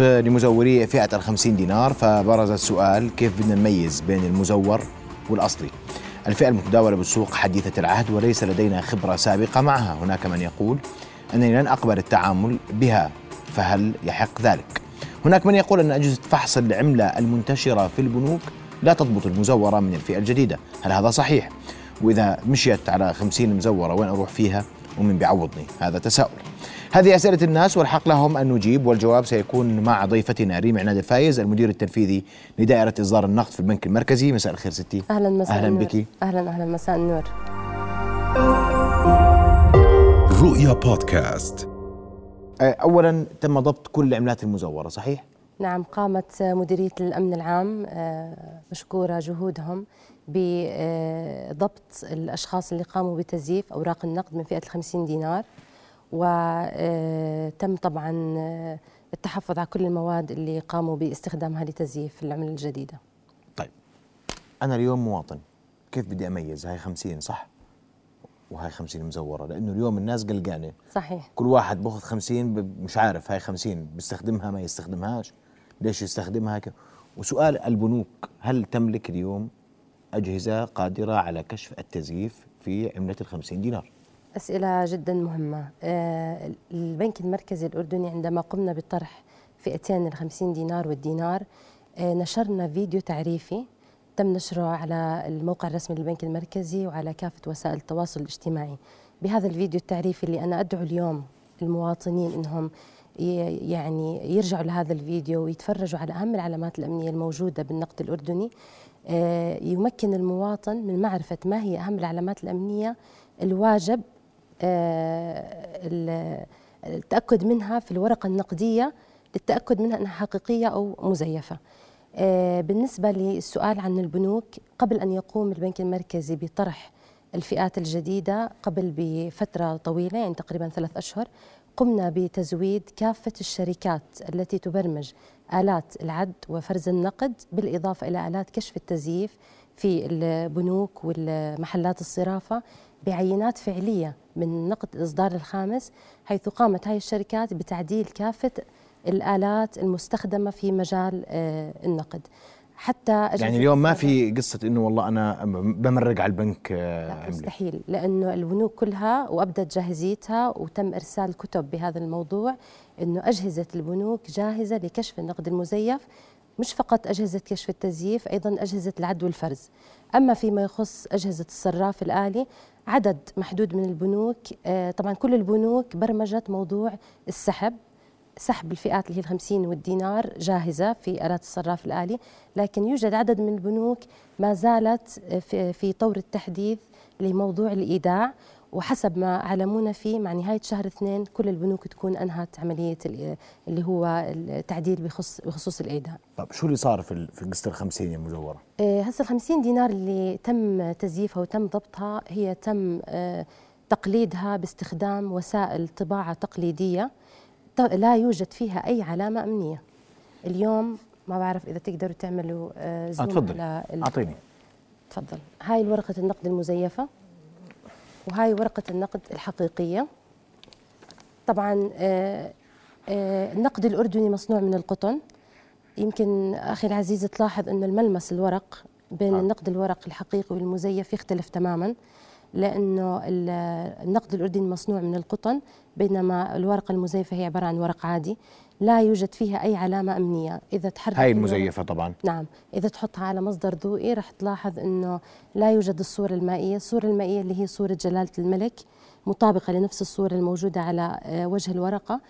لمزوري فئة الخمسين دينار فبرز السؤال كيف بدنا نميز بين المزور والأصلي؟ الفئة المتداولة بالسوق حديثة العهد وليس لدينا خبرة سابقة معها. هناك من يقول أنني لن أقبل التعامل بها فهل يحق ذلك؟ هناك من يقول أن أجهزة فحص العملة المنتشرة في البنوك لا تضبط المزورة من الفئة الجديدة. هل هذا صحيح؟ وإذا مشيت على خمسين مزورة وين أروح فيها؟ ومن بيعوضني هذا تساؤل. هذه أسئلة الناس والحق لهم أن نجيب والجواب سيكون مع ضيفتنا ريم عناد الفايز المدير التنفيذي لدائرة إصدار النقد في البنك المركزي. مساء الخير ستي. أهلا مساء أهلا النور. بك. أهلا أهلا مساء النور. رؤيا بودكاست. أولا تم ضبط كل العملات المزورة صحيح؟ نعم قامت مديرية الأمن العام مشكورة جهودهم بضبط الأشخاص اللي قاموا بتزييف أوراق النقد من فئة الخمسين دينار. وتم طبعا آه، التحفظ على كل المواد اللي قاموا باستخدامها لتزييف العملة الجديدة طيب أنا اليوم مواطن. كيف بدي أميز؟ هاي خمسين صح؟ وهاي خمسين مزورة لأنه اليوم الناس قلقانة. صحيح. كل واحد بأخذ خمسين مش عارف هاي خمسين بيستخدمها ما يستخدمهاش؟ ليش يستخدمها؟ ك... وسؤال البنوك هل تملك اليوم أجهزة قادرة على كشف التزييف في عملة الخمسين دينار؟ أسئلة جدا مهمة. آه، البنك المركزي الأردني عندما قمنا بطرح فئتين الخمسين دينار والدينار آه، نشرنا فيديو تعريفي تم نشره على الموقع الرسمي للبنك المركزي وعلى كافة وسائل التواصل الاجتماعي. بهذا الفيديو التعريفي اللي أنا أدعو اليوم المواطنين أنهم ي- يعني يرجعوا لهذا الفيديو ويتفرجوا على أهم العلامات الأمنية الموجودة بالنقد الأردني. آه، يمكن المواطن من معرفة ما هي أهم العلامات الأمنية الواجب ال- التأكد منها في الورقة النقدية للتأكد منها أنها حقيقية أو مزيفة. آه، بالنسبة للسؤال عن البنوك قبل أن يقوم البنك المركزي بطرح الفئات الجديدة قبل بفترة طويلة يعني تقريبا ثلاث أشهر قمنا بتزويد كافة الشركات التي تبرمج آلات العد وفرز النقد بالإضافة إلى آلات كشف التزييف في البنوك والمحلات الصرافة. بعينات فعلية من نقد الإصدار الخامس حيث قامت هذه الشركات بتعديل كافة الآلات المستخدمة في مجال آه، النقد. حتى أجهزة يعني اليوم ما في قصة إنه والله أنا بمرق على البنك آه، لا مستحيل لأنه البنوك كلها وأبدت جاهزيتها وتم إرسال كتب بهذا الموضوع إنه أجهزة البنوك جاهزة لكشف النقد المزيف مش فقط أجهزة كشف التزييف أيضا أجهزة العد والفرز. أما فيما يخص أجهزة الصراف الآلي عدد محدود من البنوك آه، طبعا كل البنوك برمجت موضوع السحب سحب الفئات اللي هي الخمسين والدينار جاهزة في آلات الصراف الآلي لكن يوجد عدد من البنوك ما زالت في, في طور التحديث لموضوع الإيداع. وحسب ما علمونا فيه مع نهاية شهر اثنين كل البنوك تكون أنهت عملية ال- اللي هو التعديل بخص بخصوص الإيداع طب شو اللي صار في ال- في قصة الخمسين المزورة؟ آه، هسه ال 50 دينار اللي تم تزييفها وتم ضبطها هي تم آه، تقليدها باستخدام وسائل طباعة تقليدية. ط- لا يوجد فيها أي علامة أمنية. اليوم ما بعرف إذا تقدروا تعملوا آه، آه زوم تفضل على ال- أعطيني. تفضل. هاي ورقة النقد المزيفة. وهاي ورقة النقد الحقيقية. طبعا آه، آه، النقد الأردني مصنوع من القطن. يمكن أخي العزيز تلاحظ أن الملمس الورق بين آه. النقد الورق الحقيقي والمزيف يختلف تماما. لأنه ال- النقد الأردني مصنوع من القطن بينما الورقة المزيفة هي عبارة عن ورق عادي لا يوجد فيها أي علامة أمنية. إذا تحرك هاي المزيفة طبعا. نعم. إذا تحطها على مصدر ضوئي رح تلاحظ أنه لا يوجد الصورة المائية. الصورة المائية اللي هي صورة جلالة الملك مطابقة لنفس الصورة الموجودة على آه، وجه الورقة.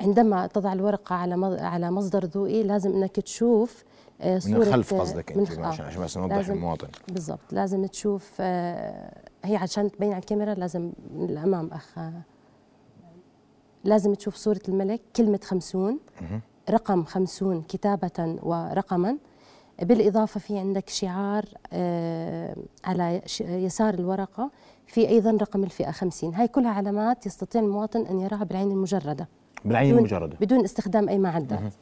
عندما تضع الورقة على على مصدر ضوئي لازم أنك تشوف آه، من صورة الخلف آه، قصدك من أنت خ- عشان آه. عشان بس نوضح لازم- للمواطن بالضبط لازم تشوف آه، هي عشان تبين على الكاميرا لازم من الأمام أخ آه، لازم تشوف صورة الملك كلمة خمسون رقم خمسون كتابة ورقما. بالإضافة في عندك شعار آه، على يسار الورقة. في أيضا رقم الفئة خمسين. هاي كلها علامات يستطيع المواطن أن يراها بالعين المجردة. بالعين بدون- المجردة. بدون استخدام أي معدات.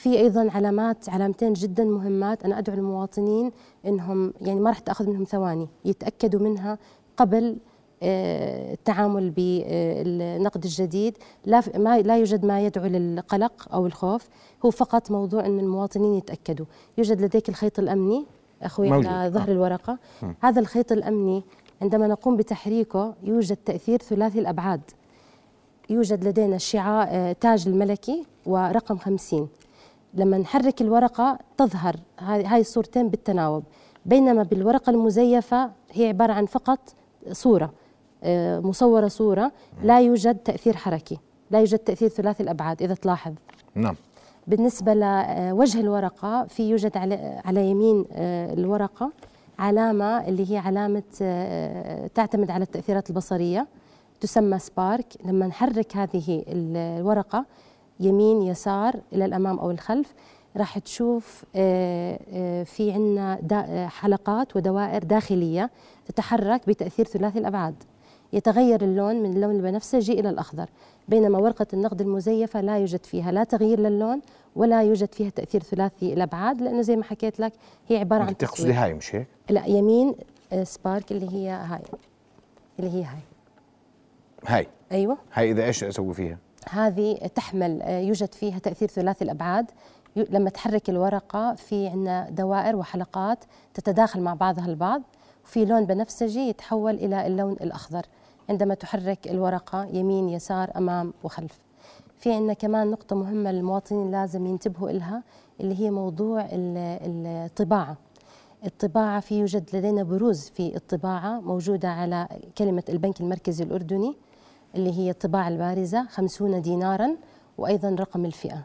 في أيضا علامات علامتين جدا مهمات أنا أدعو المواطنين أنهم يعني ما راح تأخذ منهم ثواني يتأكدوا منها قبل آه، التعامل بالنقد الجديد. لا ما لا يوجد ما يدعو للقلق أو الخوف هو فقط موضوع إن المواطنين يتأكدوا. يوجد لديك الخيط الأمني أخوي موجود. على ظهر آه. الورقه هذا الخيط الأمني عندما نقوم بتحريكه يوجد تأثير ثلاثي الأبعاد. يوجد لدينا شعاع آه، تاج الملكي ورقم 50 لما نحرك الورقة تظهر. هاي الصورتين بالتناوب. بينما بالورقة المزيفة هي عبارة عن فقط صورة آه، مصورة صورة. لا يوجد تأثير حركي لا يوجد تأثير ثلاثي الأبعاد إذا تلاحظ. نعم. بالنسبة لوجه الورقة في يوجد على, على يمين آه، الورقة علامة اللي هي علامة آه، تعتمد على التأثيرات البصرية تسمى سبارك. لما نحرك هذه الورقة يمين يسار إلى الأمام أو الخلف راح تشوف آه، آه، في عنا آه، حلقات ودوائر داخلية تتحرك بتأثير ثلاثي الأبعاد يتغير اللون من اللون البنفسجي إلى الأخضر بينما ورقة النقد المزيفة لا يوجد فيها لا تغيير للون ولا يوجد فيها تأثير ثلاثي الأبعاد لأنه زي ما حكيت لك هي عبارة عن تقصدي. هاي مش هيك؟ لا يمين سبارك اللي هي هاي اللي هي هاي هاي أيوة هاي إذا إيش أسوي فيها؟ هذه تحمل آه، يوجد فيها تأثير ثلاثي الأبعاد. لما تحرك الورقة في عندنا دوائر وحلقات تتداخل مع بعضها البعض وفي لون بنفسجي يتحول إلى اللون الأخضر عندما تحرك الورقة يمين يسار أمام وخلف. في عندنا كمان نقطة مهمة للمواطنين لازم ينتبهوا إلها اللي هي موضوع ال- الطباعة. الطباعة في يوجد لدينا بروز في الطباعة موجودة على كلمة البنك المركزي الأردني. اللي هي الطباعة البارزة خمسون دينارا وأيضا رقم الفئة.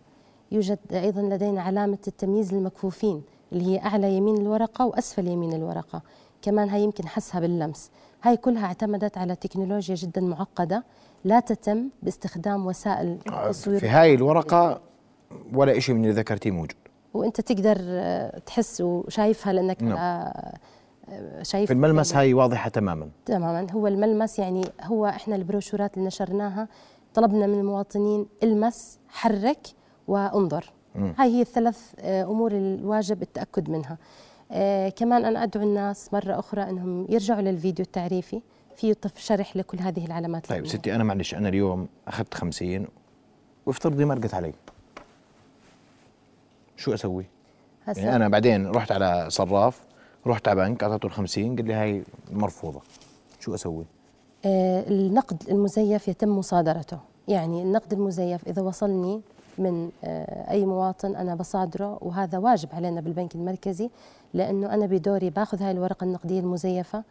يوجد أيضا لدينا علامة التمييز للمكفوفين اللي هي أعلى يمين الورقة وأسفل يمين الورقة. كمان هاي يمكن حسها باللمس. هاي كلها اعتمدت على تكنولوجيا جدا معقدة لا تتم باستخدام وسائل التصوير. في هاي الورقة ولا شيء من اللي ذكرتيه موجود. وأنت تقدر آه، تحس وشايفها لأنك نعم. شايف في الملمس هاي واضحة تماما. تماما. هو الملمس يعني هو إحنا البروشورات اللي نشرناها طلبنا من المواطنين المس حرك وانظر. هاي هي الثلاث آه، أمور الواجب التأكد منها. آه كمان أنا أدعو الناس مرة أخرى إنهم يرجعوا للفيديو التعريفي. طف- شرح لكل هذه العلامات طيب. ستي أنا معلش أنا اليوم أخذت 50 وافترضي مرقت علي. شو أسوي؟ يعني أنا بعدين رحت على صراف رحت على بنك اعطيته ال 50 قال لي هاي مرفوضة شو أسوي؟ آه، النقد المزيف يتم مصادرته يعني النقد المزيف إذا وصلني من آه، أي مواطن أنا بصادره وهذا واجب علينا بالبنك المركزي لأنه أنا بدوري باخذ هاي الورقة النقدية المزيفة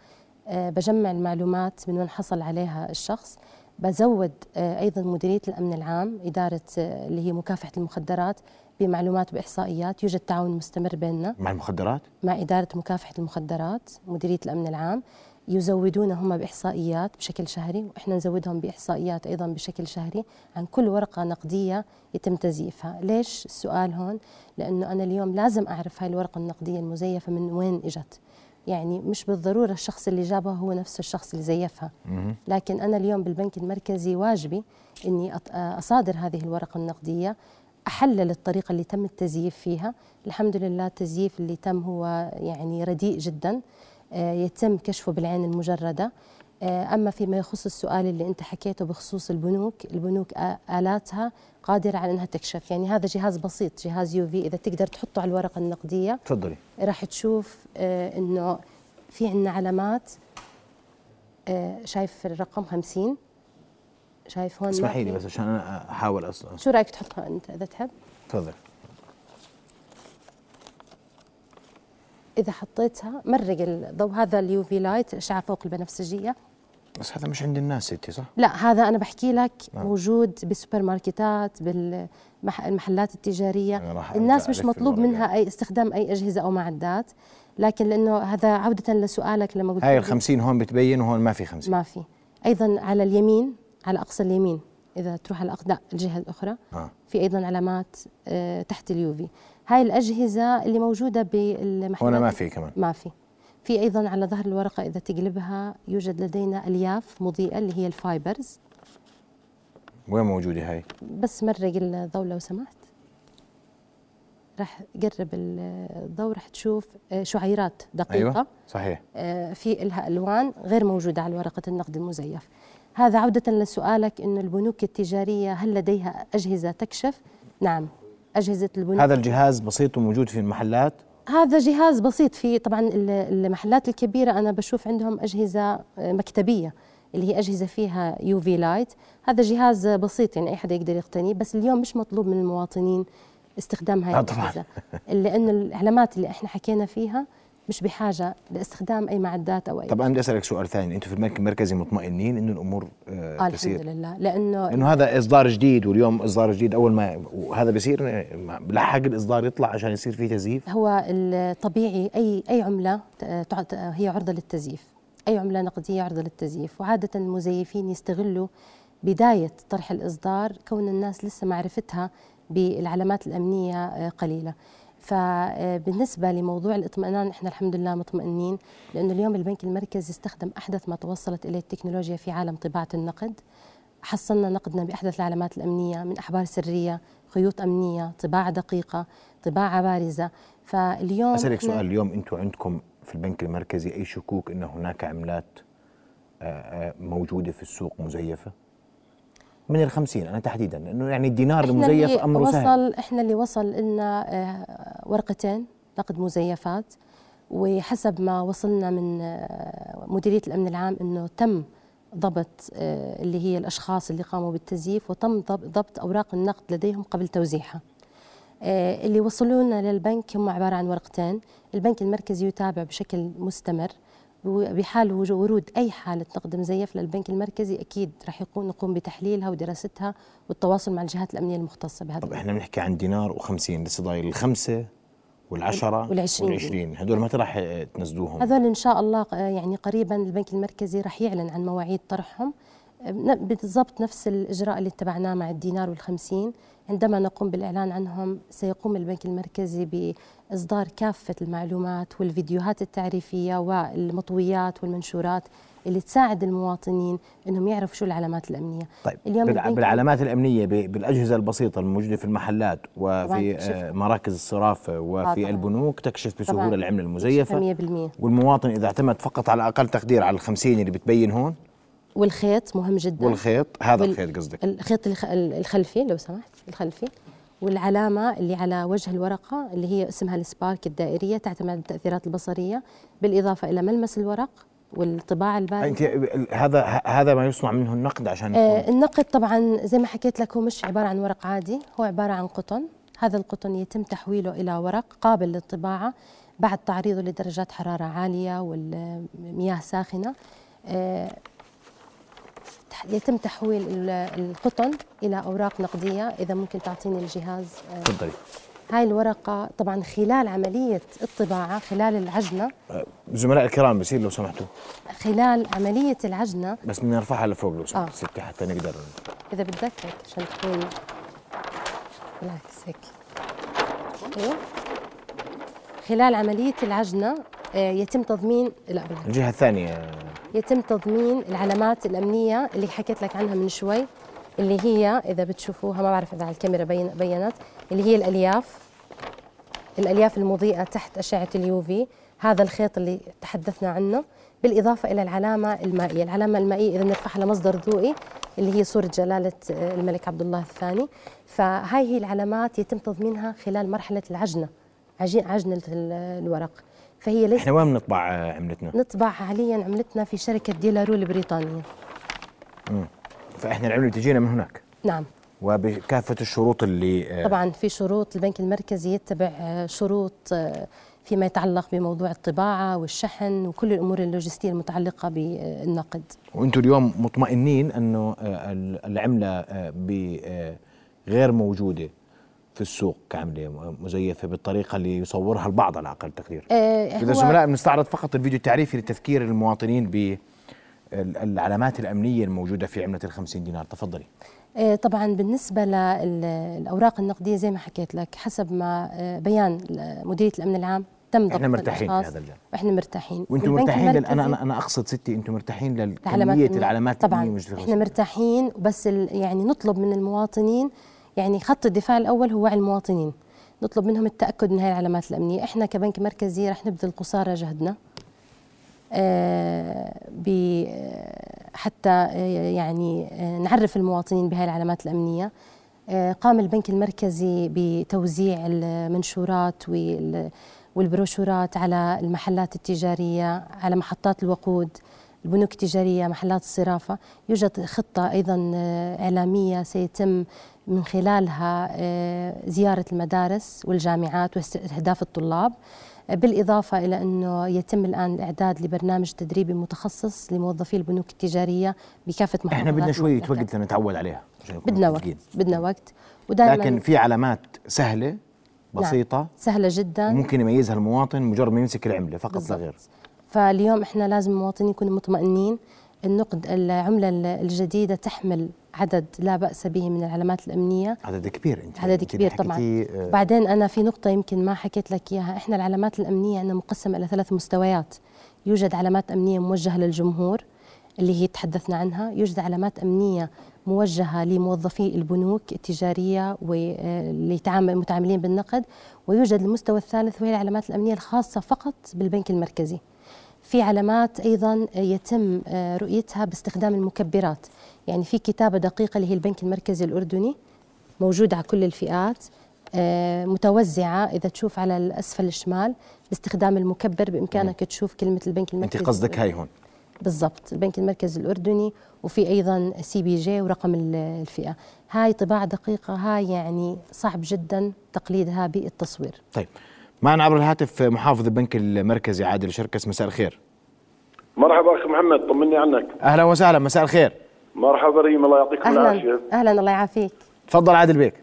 آه، بجمع المعلومات من وين حصل عليها الشخص بزود أيضا مديرية الأمن العام إدارة آه، اللي هي مكافحة المخدرات بمعلومات وإحصائيات يوجد تعاون مستمر بيننا مع المخدرات؟ مع إدارة مكافحة المخدرات مديرية الأمن العام يزودون هم بإحصائيات بشكل شهري وإحنا نزودهم بإحصائيات أيضا بشكل شهري عن كل ورقة نقدية يتم تزييفها. ليش السؤال هون؟ لأنه أنا اليوم لازم أعرف هاي الورقة النقدية المزيفة من وين إجت. يعني مش بالضرورة الشخص اللي جابها هو نفس الشخص اللي زيفها. لكن أنا اليوم بالبنك المركزي واجبي أني أصادر هذه الورقة النقدية أحلل الطريقة اللي تم التزييف فيها. الحمد لله التزييف اللي تم هو يعني رديء جدا. آه، يتم كشفه بالعين المجردة. آه، أما فيما يخص السؤال اللي أنت حكيته بخصوص البنوك البنوك آلاتها قادرة على أنها تكشف. يعني هذا جهاز بسيط جهاز يو في. إذا تقدر تحطه على الورقة النقدية تفضلي. راح تشوف آه، إنه في عندنا علامات شايف الرقم 50 شايف هون اسمحي لي بس عشان أنا أحاول أصلا. شو رأيك تحطها أنت إذا تحب؟ تفضل. إذا حطيتها مرق الضوء هذا ال UV light الاشعه فوق البنفسجية. بس هذا مش عند الناس ستي صح؟ لا هذا أنا بحكي لك نعم. موجود بالسوبر ماركتات بالمحلات التجارية. الناس مش مطلوب. منها أي استخدام أي أجهزة أو معدات. لكن لأنه هذا عودة لسؤالك لما قلت هاي ال 50 هون بتبين وهون ما في 50 ما في. أيضا على اليمين. على أقصى اليمين إذا تروح على لا الجهة الأخرى آه. في أيضا علامات آه، تحت ال UV. هاي الأجهزة اللي موجودة بالمحلات. هون ما في كمان. ما في. في أيضا على ظهر الورقة إذا تقلبها يوجد لدينا ألياف مضيئة اللي هي ال fibers. وين موجودة هاي؟ بس مرق الضوء لو سمحت. راح قرب الضوء راح تشوف آه، شعيرات دقيقة. أيوه صحيح. آه، في إلها ألوان غير موجودة على ورقة النقد المزيف. هذا عودة لسؤالك أن البنوك التجارية هل لديها أجهزة تكشف؟ نعم أجهزة البنوك هذا الجهاز بسيط وموجود في المحلات هذا جهاز بسيط في طبعا ال- المحلات الكبيرة أنا بشوف عندهم أجهزة مكتبية اللي هي أجهزة فيها UV light هذا جهاز بسيط يعني أي حدا يقدر يقتنيه بس اليوم مش مطلوب من المواطنين استخدام هاي آه. الأجهزة لأن العلامات اللي إحنا حكينا فيها مش بحاجة لاستخدام أي معدات أو أي طب أنا بدي أسألك سؤال ثاني. أنتم في البنك المركزي مطمئنين إنه الأمور آه آه تسير؟ الحمد لله. لأنه هذا إصدار جديد واليوم إصدار جديد أول ما وهذا بصير لحق الإصدار يطلع عشان يصير فيه تزييف؟ هو الطبيعي اي أي عملة هي عرضة للتزييف. أي عملة نقدية عرضة للتزييف. وعادة المزيفين يستغلوا بداية طرح الإصدار كون الناس لسه معرفتها بالعلامات الأمنية آه، قليلة. فبالنسبة لموضوع الاطمئنان إحنا الحمد لله مطمئنين لأنه اليوم البنك المركزي استخدم أحدث ما توصلت إليه التكنولوجيا في عالم طباعة النقد. حصلنا نقدنا بأحدث العلامات الأمنية من أحبار سرية خيوط أمنية طباعة دقيقة طباعة بارزة. فاليوم أسألك سؤال اليوم أنتم عندكم في البنك المركزي أي شكوك إن هناك عملات آه، آه، موجودة في السوق مزيفة؟ من الخمسين أنا تحديدا لأنه يعني الدينار المزيف امره وصل سهل. إحنا اللي وصل لنا آه، ورقتين نقد مزيفات وحسب ما وصلنا من آه، مديرية الأمن العام إنه تم ضبط آه، اللي هي الأشخاص اللي قاموا بالتزييف وتم ضب- ضبط أوراق النقد لديهم قبل توزيعها. اللي وصلونا للبنك هم عبارة عن ورقتين، البنك المركزي يتابع بشكل مستمر. وبحال وجو- ورود أي حالة نقد مزيف للبنك المركزي أكيد راح يكون نقوم بتحليلها ودراستها والتواصل مع الجهات الأمنية المختصة بهذا طب. إحنا بنحكي عن دينار و50 لسه ضايل الخمسة والعشرة والعشرين. والعشرين هدول متى راح تنزلوهم؟ هذول إن شاء الله آه، يعني قريبا البنك المركزي راح يعلن عن مواعيد طرحهم آه، بالضبط نفس الإجراء اللي اتبعناه مع الدينار والخمسين عندما نقوم بالإعلان عنهم سيقوم البنك المركزي بإصدار كافة المعلومات والفيديوهات التعريفية والمطويات والمنشورات اللي تساعد المواطنين إنهم يعرفوا شو العلامات الأمنية طيب اليوم بالع- بالعلامات الأمنية بالأجهزة البسيطة الموجودة في المحلات وفي. آه، مراكز الصرافه وفي طبعاً. البنوك تكشف بسهولة. العمله المزيفة 100% والمواطن إذا اعتمد فقط على أقل تقدير على الخمسين اللي بتبين هون والخيط مهم جدا. والخيط هذا وال- الخيط قصدك. الخيط الخ- الخلفي لو سمحت الخلفي. والعلامة اللي على وجه الورقة اللي هي اسمها السبارك الدائرية تعتمد على التأثيرات البصرية بالإضافة إلى ملمس الورق والطباعة أنت الباردة ال- هذا هذا ما يصنع منه النقد عشان آه النقد طبعا زي ما حكيت لك هو مش عبارة عن ورق عادي هو عبارة عن قطن. هذا القطن يتم تحويله إلى ورق قابل للطباعة بعد تعريضه لدرجات حرارة عالية والمياه ساخنة. آه يتم تحويل ال- القطن إلى أوراق نقدية إذا ممكن تعطيني الجهاز آه، تفضلي. هاي الورقة طبعا خلال عملية الطباعة خلال العجنة. آه، زملاء الكرام بصير لو سمحتوا. خلال عملية العجنة. بس بدنا نرفعها لفوق لو سمحت آه. ستي حتى نقدر. إذا بدك هيك عشان تكون بالعكس هيك. أيوه خلال عملية العجنة آه، يتم تضمين لا بالعكس. الجهة الثانية. يتم تضمين العلامات الأمنية اللي حكيت لك عنها من شوي اللي هي إذا بتشوفوها ما بعرف إذا على الكاميرا بين بينت اللي هي الألياف. الألياف المضيئة تحت أشعة اليوفي. هذا الخيط اللي تحدثنا عنه. بالإضافة إلى العلامة المائية. العلامة المائية إذا نرفعها لمصدر ضوئي اللي هي صورة جلالة آه، الملك عبد الله الثاني. فهاي هي العلامات يتم تضمينها خلال مرحلة العجنة عجين عجنة ال- الورق. فهي ليست إحنا وين بنطبع آه، عملتنا؟ نطبع حاليا عملتنا في شركة ديلارو البريطانية. فإحنا العملة بتجينا من هناك؟ نعم. وبكافة الشروط اللي آه، طبعا في شروط البنك المركزي يتبع آه، شروط فيما يتعلق بموضوع الطباعة والشحن وكل الأمور اللوجستية المتعلقة بالنقد. وأنتم اليوم مطمئنين أنه ال- العملة غير موجودة؟ في السوق كعملة مزيفة بالطريقة اللي يصورها البعض على أقل تقدير إذا هو- زملاء بنستعرض فقط الفيديو التعريفي لتذكير المواطنين بالعلامات الأمنية الموجودة في عملة ال50 دينار تفضلي آه، طبعا بالنسبة للأوراق النقدية زي ما حكيت لك حسب ما آه، بيان مديرية الأمن العام تم ضبط إحنا مرتاحين في. هذا الجانب إحنا مرتاحين وأنتم مرتاحين لل... أنا أنا أنا أقصد ستي أنتم مرتاحين لكميه الأمنية. العلامات طبعا الموجودة إحنا. مرتاحين بس ال- يعني نطلب من المواطنين يعني خط الدفاع الأول هو المواطنين. نطلب منهم التأكد من هاي العلامات الأمنية. إحنا كبنك مركزي رح نبذل قصارى جهدنا آه، حتى آه، يعني آه، نعرف المواطنين بهاي العلامات الأمنية. قام البنك المركزي بتوزيع المنشورات والبروشورات على المحلات التجارية على محطات الوقود. البنوك التجارية محلات الصرافة يوجد خطة أيضا إعلامية سيتم من خلالها زيارة المدارس والجامعات واستهداف الطلاب. بالإضافة إلى أنه يتم الآن الإعداد لبرنامج تدريبي متخصص لموظفي البنوك التجارية بكافة محافظات إحنا بدنا شوية وقت لنتعود عليها بدنا وقت بدنا وقت. لكن في علامات سهلة نعم. بسيطة نعم. سهلة جدا. ممكن يميزها المواطن مجرد ما يمسك العملة فقط لا غير. فاليوم إحنا لازم المواطنين يكونوا مطمئنين النقد العملة الجديدة تحمل عدد لا بأس به من العلامات الأمنية. عدد كبير أنت عدد كبير طبعا. آه بعدين أنا في نقطة يمكن ما حكيت لك إياها. إحنا العلامات الأمنية عندنا مقسمة إلى ثلاث مستويات. يوجد علامات أمنية موجهة للجمهور اللي هي تحدثنا عنها. يوجد علامات أمنية موجهة لموظفي البنوك التجارية واللي متعاملين بالنقد. ويوجد المستوى الثالث وهي العلامات الأمنية الخاصة فقط بالبنك المركزي. في علامات أيضا يتم آه، رؤيتها باستخدام المكبرات. يعني في كتابة دقيقة اللي هي البنك المركزي الأردني موجودة على كل الفئات آه، متوزعة إذا تشوف على الأسفل الشمال باستخدام المكبر بإمكانك م. تشوف كلمة البنك المركزي انت قصدك هاي هون. بالضبط البنك المركزي الأردني وفي أيضا CBJ ورقم الفئة. هاي طباعة دقيقة هاي يعني صعب جدا تقليدها بالتصوير. طيب. معنا عبر الهاتف محافظ البنك المركزي عادل شركس مساء الخير. مرحبا أخي محمد طمني عنك. أهلا وسهلا مساء الخير. مرحبا ريم الله يعطيكم العافية. أهلا الله يعافيك. تفضل عادل بيك.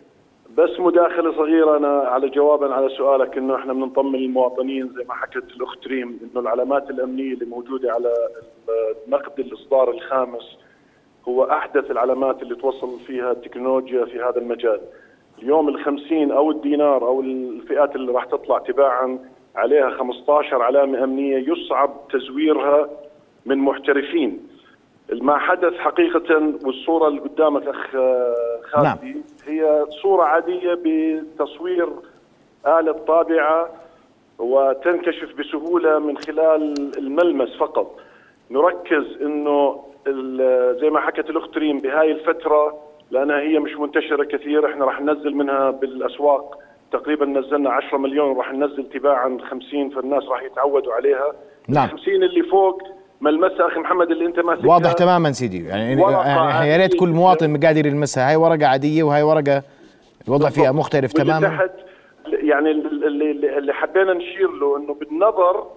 بس مداخلة صغيرة أنا على جوابا على سؤالك إنه إحنا بنطمن المواطنين زي ما حكت الأخت ريم إنه العلامات الأمنية اللي موجودة على نقد الإصدار الخامس هو أحدث العلامات اللي توصل فيها التكنولوجيا في هذا المجال. اليوم الخمسين أو الدينار أو الفئات اللي راح تطلع تباعا عليها 15 علامة أمنية يصعب تزويرها من محترفين ما حدث حقيقة والصورة اللي قدامك أخ خالدي نعم. هي صورة عادية بتصوير آلة طابعة وتنكشف بسهولة من خلال الملمس فقط نركز إنه زي ما حكت الأخت ريم بهاي الفترة لأنها هي مش منتشرة كثير. إحنا راح ننزل منها بالأسواق. تقريبا نزلنا 10 مليون راح ننزل تباعا 50 فالناس راح يتعودوا عليها. نعم. 50 اللي فوق ملمسها أخي محمد اللي أنت ماسكها؟ واضح تماما سيدي. يعني يعني يا ريت كل مواطن قادر يلمسها. هاي ورقة عادية وهي ورقة الوضع فيها مختلف تماما. تحت يعني اللي اللي حبينا نشير له إنه بالنظر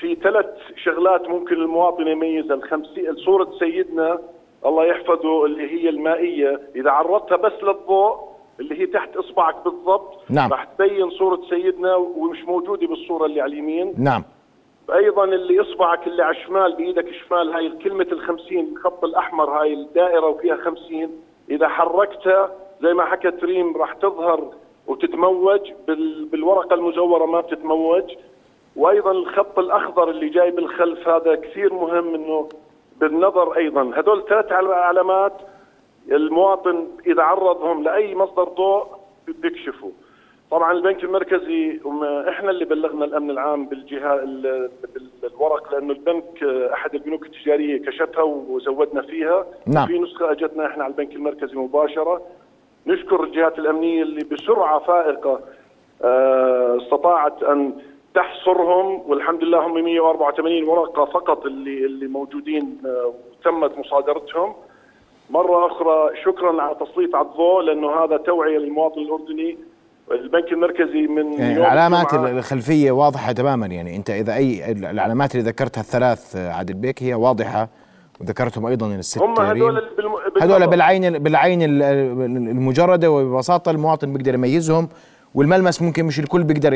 في ثلاث شغلات ممكن المواطن يميزها. الخمسين صورة سيدنا الله يحفظه اللي هي المائية. إذا عرضتها بس للضوء اللي هي تحت إصبعك بالضبط نعم. راح تبين صورة سيدنا ومش موجودة بالصورة اللي على اليمين. نعم. أيضا اللي إصبعك اللي على الشمال بإيدك الشمال هاي كلمة ال50 الخط الأحمر هاي الدائرة وفيها 50 إذا حركتها زي ما حكت ريم راح تظهر وتتموج بالورقة المزورة ما بتتموج. وأيضا الخط الأخضر اللي جاي بالخلف هذا كثير مهم إنه بالنظر أيضا. هذول ثلاث علامات المواطن إذا عرضهم لأي مصدر ضوء بيكشفوا. طبعا البنك المركزي إحنا اللي بلغنا الأمن العام بالجهه الورق لأنه البنك أحد البنوك التجارية كشفها وزودنا فيها. نعم. في نسخة أجتنا إحنا على البنك المركزي مباشرة. نشكر الجهات الأمنية اللي بسرعة فائقة آه، استطاعت أن تحصرهم والحمد لله هم 184 ورقة فقط اللي اللي موجودين آه، وتمت مصادرتهم. مرة أخرى شكرا على تسليط على الضوء لأنه هذا توعية للمواطن الأردني. البنك المركزي من يعني العلامات الخلفية واضحة تماما. يعني أنت إذا أي العلامات اللي ذكرتها الثلاث آه، عادل بيك هي واضحة. وذكرتهم أيضا الست هم هذول هذول بالعين بالعين المجردة وببساطة المواطن بيقدر يميزهم. والملمس ممكن مش الكل بيقدر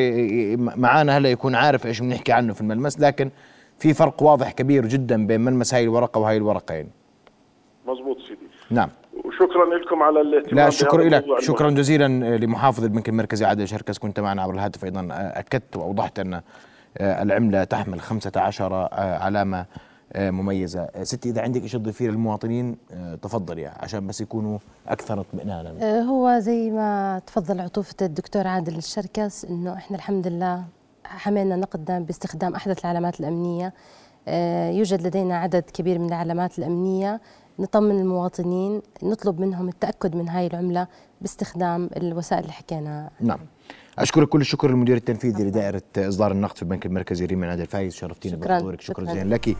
معانا هلا يكون عارف إيش بنحكي عنه في الملمس لكن في فرق واضح كبير جدا بين ملمس هاي الورقة وهي الورقة يعني. مظبوط سيدي. نعم. وشكرا لكم على الاهتمام لا شكرا لك شكرا جزيلا لمحافظ البنك المركزي عادل شركس كنت معنا عبر الهاتف أيضا أكدت وأوضحت أن العملة تحمل 15 علامة مميزة. آه، ستي إذا عندك شيء تضيفيه للمواطنين آه، تفضلي يعني عشان بس يكونوا أكثر اطمئنانا. آه، هو زي ما تفضل عطوفة الدكتور عادل الشركس إنه إحنا الحمد لله حملنا نقدنا باستخدام أحدث العلامات الأمنية. آه، يوجد لدينا عدد كبير من العلامات الأمنية. نطمن المواطنين نطلب منهم التأكد من هاي العملة باستخدام الوسائل اللي حكينا نعم. أشكرك كل الشكر للمدير التنفيذي لدائرة إصدار النقد في البنك المركزي ريما نادي الفايز شرفتينا شكراً. بحضورك. شكرا شكراً. جزيلا لك.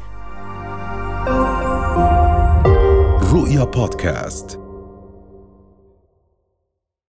رؤيا بودكاست.